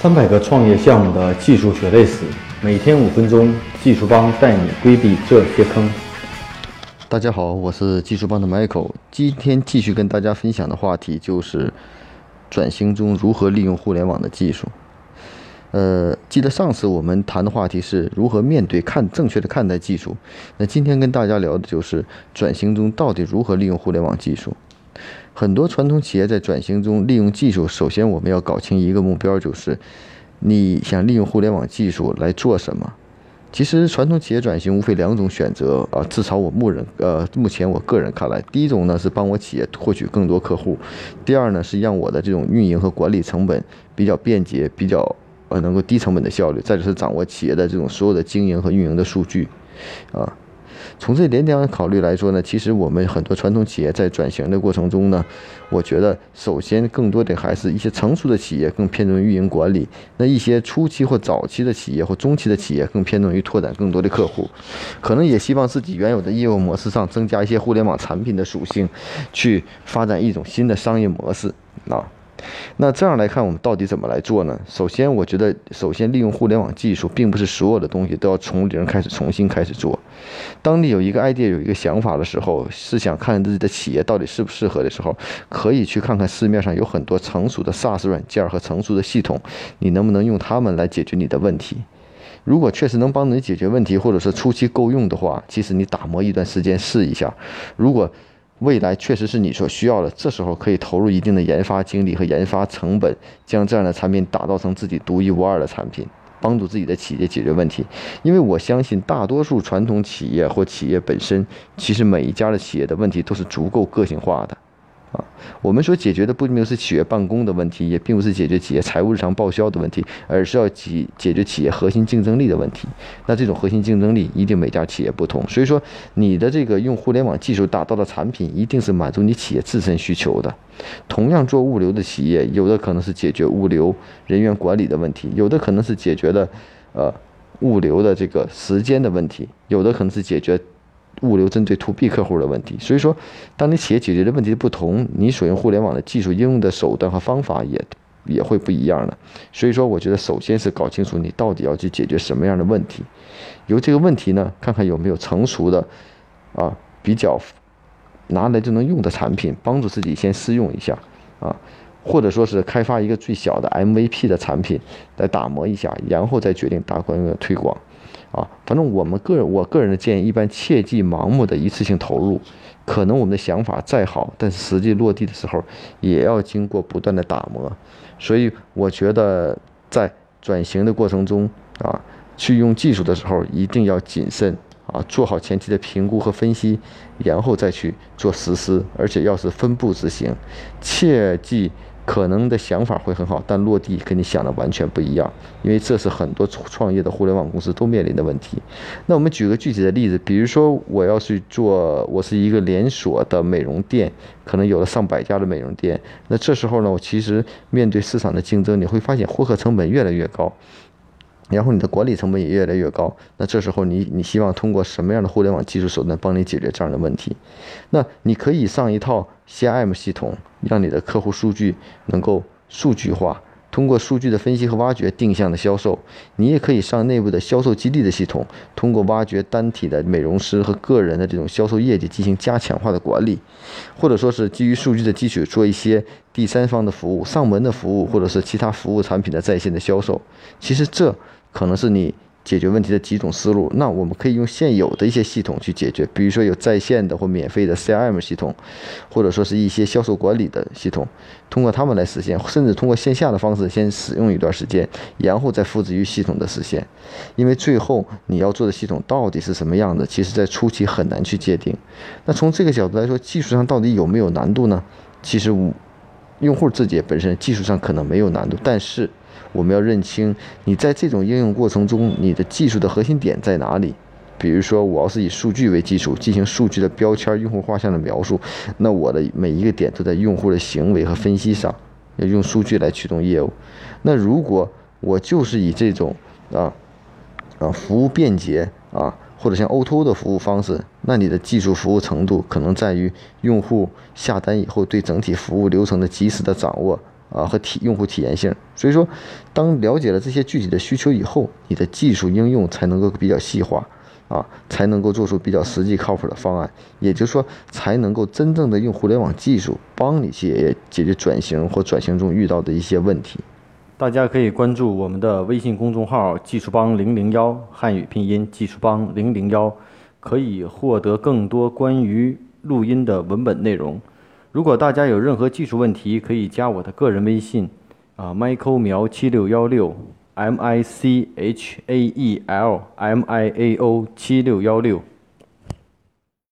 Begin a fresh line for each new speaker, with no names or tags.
三百个创业项目的技术血泪史，每天五分钟，技术帮带你规避这些坑。
大家好，我是技术帮的 Michael，今天继续跟大家分享的话题就是转型中如何利用互联网的技术。呃，记得上次我们谈的话题是如何面对看正确的看待技术，那今天跟大家聊的就是转型中到底如何利用互联网技术。很多传统企业在转型中利用技术，首先我们要搞清一个目标，就是你想利用互联网技术来做什么。其实传统企业转型无非两种选择啊，至少我目人呃目前我个人看来，第一种呢是帮我企业获取更多客户，第二呢是让我的这种运营和管理成本比较便捷，比较呃能够低成本的效率，再就是掌握企业的这种所有的经营和运营的数据，啊。从这两点考虑来说呢，其实我们很多传统企业在转型的过程中呢，我觉得首先更多的还是一些成熟的企业更偏重于运营管理，那一些初期或早期的企业或中期的企业更偏重于拓展更多的客户，可能也希望自己原有的业务模式上增加一些互联网产品的属性，去发展一种新的商业模式啊。那这样来看，我们到底怎么来做呢？首先，我觉得首先利用互联网技术，并不是所有的东西都要从零开始重新开始做。当你有一个 idea、有一个想法的时候，是想看自己的企业到底适不适合的时候，可以去看看市面上有很多成熟的 SaaS 软件和成熟的系统，你能不能用它们来解决你的问题？如果确实能帮你解决问题，或者是初期够用的话，其实你打磨一段时间试一下。如果未来确实是你所需要的，这时候可以投入一定的研发精力和研发成本，将这样的产品打造成自己独一无二的产品，帮助自己的企业解决问题。因为我相信，大多数传统企业或企业本身，其实每一家的企业的问题都是足够个性化的。啊，我们所解决的不仅是企业办公的问题，也并不是解决企业财务日常报销的问题，而是要解解决企业核心竞争力的问题。那这种核心竞争力一定每家企业不同，所以说你的这个用互联网技术打造的产品，一定是满足你企业自身需求的。同样做物流的企业，有的可能是解决物流人员管理的问题，有的可能是解决的呃物流的这个时间的问题，有的可能是解决。物流针对 to B 客户的问题，所以说，当你企业解决的问题不同，你所用互联网的技术应用的手段和方法也也会不一样的。所以说，我觉得首先是搞清楚你到底要去解决什么样的问题，由这个问题呢，看看有没有成熟的，啊，比较拿来就能用的产品，帮助自己先试用一下，啊，或者说是开发一个最小的 MVP 的产品来打磨一下，然后再决定大规模的推广。啊，反正我们个人，我个人的建议，一般切忌盲目的一次性投入。可能我们的想法再好，但是实际落地的时候，也要经过不断的打磨。所以我觉得，在转型的过程中，啊，去用技术的时候，一定要谨慎啊，做好前期的评估和分析，然后再去做实施，而且要是分步执行，切记。可能的想法会很好，但落地跟你想的完全不一样，因为这是很多创业的互联网公司都面临的问题。那我们举个具体的例子，比如说我要去做，我是一个连锁的美容店，可能有了上百家的美容店，那这时候呢，我其实面对市场的竞争，你会发现获客成本越来越高。然后你的管理成本也越来越高，那这时候你你希望通过什么样的互联网技术手段帮你解决这样的问题？那你可以上一套 CRM 系统，让你的客户数据能够数据化，通过数据的分析和挖掘定向的销售。你也可以上内部的销售激励的系统，通过挖掘单体的美容师和个人的这种销售业绩进行加强化的管理，或者说是基于数据的基础做一些第三方的服务、上门的服务，或者是其他服务产品的在线的销售。其实这。可能是你解决问题的几种思路，那我们可以用现有的一些系统去解决，比如说有在线的或免费的 CRM 系统，或者说是一些销售管理的系统，通过他们来实现，甚至通过线下的方式先使用一段时间，然后再复制于系统的实现。因为最后你要做的系统到底是什么样的，其实在初期很难去界定。那从这个角度来说，技术上到底有没有难度呢？其实用户自己本身技术上可能没有难度，但是。我们要认清，你在这种应用过程中，你的技术的核心点在哪里？比如说，我要是以数据为基础进行数据的标签、用户画像的描述，那我的每一个点都在用户的行为和分析上，要用数据来驱动业务。那如果我就是以这种啊啊服务便捷啊，或者像 O2O 的服务方式，那你的技术服务程度可能在于用户下单以后对整体服务流程的及时的掌握。啊和体用户体验性。所以说，当了解了这些具体的需求以后，你的技术应用才能够比较细化。啊，才能够做出比较实际靠谱的方案，也就是说，才能够真正的用互联网技术帮你去解决转型或转型中遇到的一些问题。
大家可以关注我们的微信公众号“技术帮零零幺”汉语拼音“技术帮零零幺”，可以获得更多关于录音的文本内容。如果大家有任何技术问题，可以加我的个人微信，啊，Michael 苗七六幺六。M I C H A E L M I A O 七六幺六。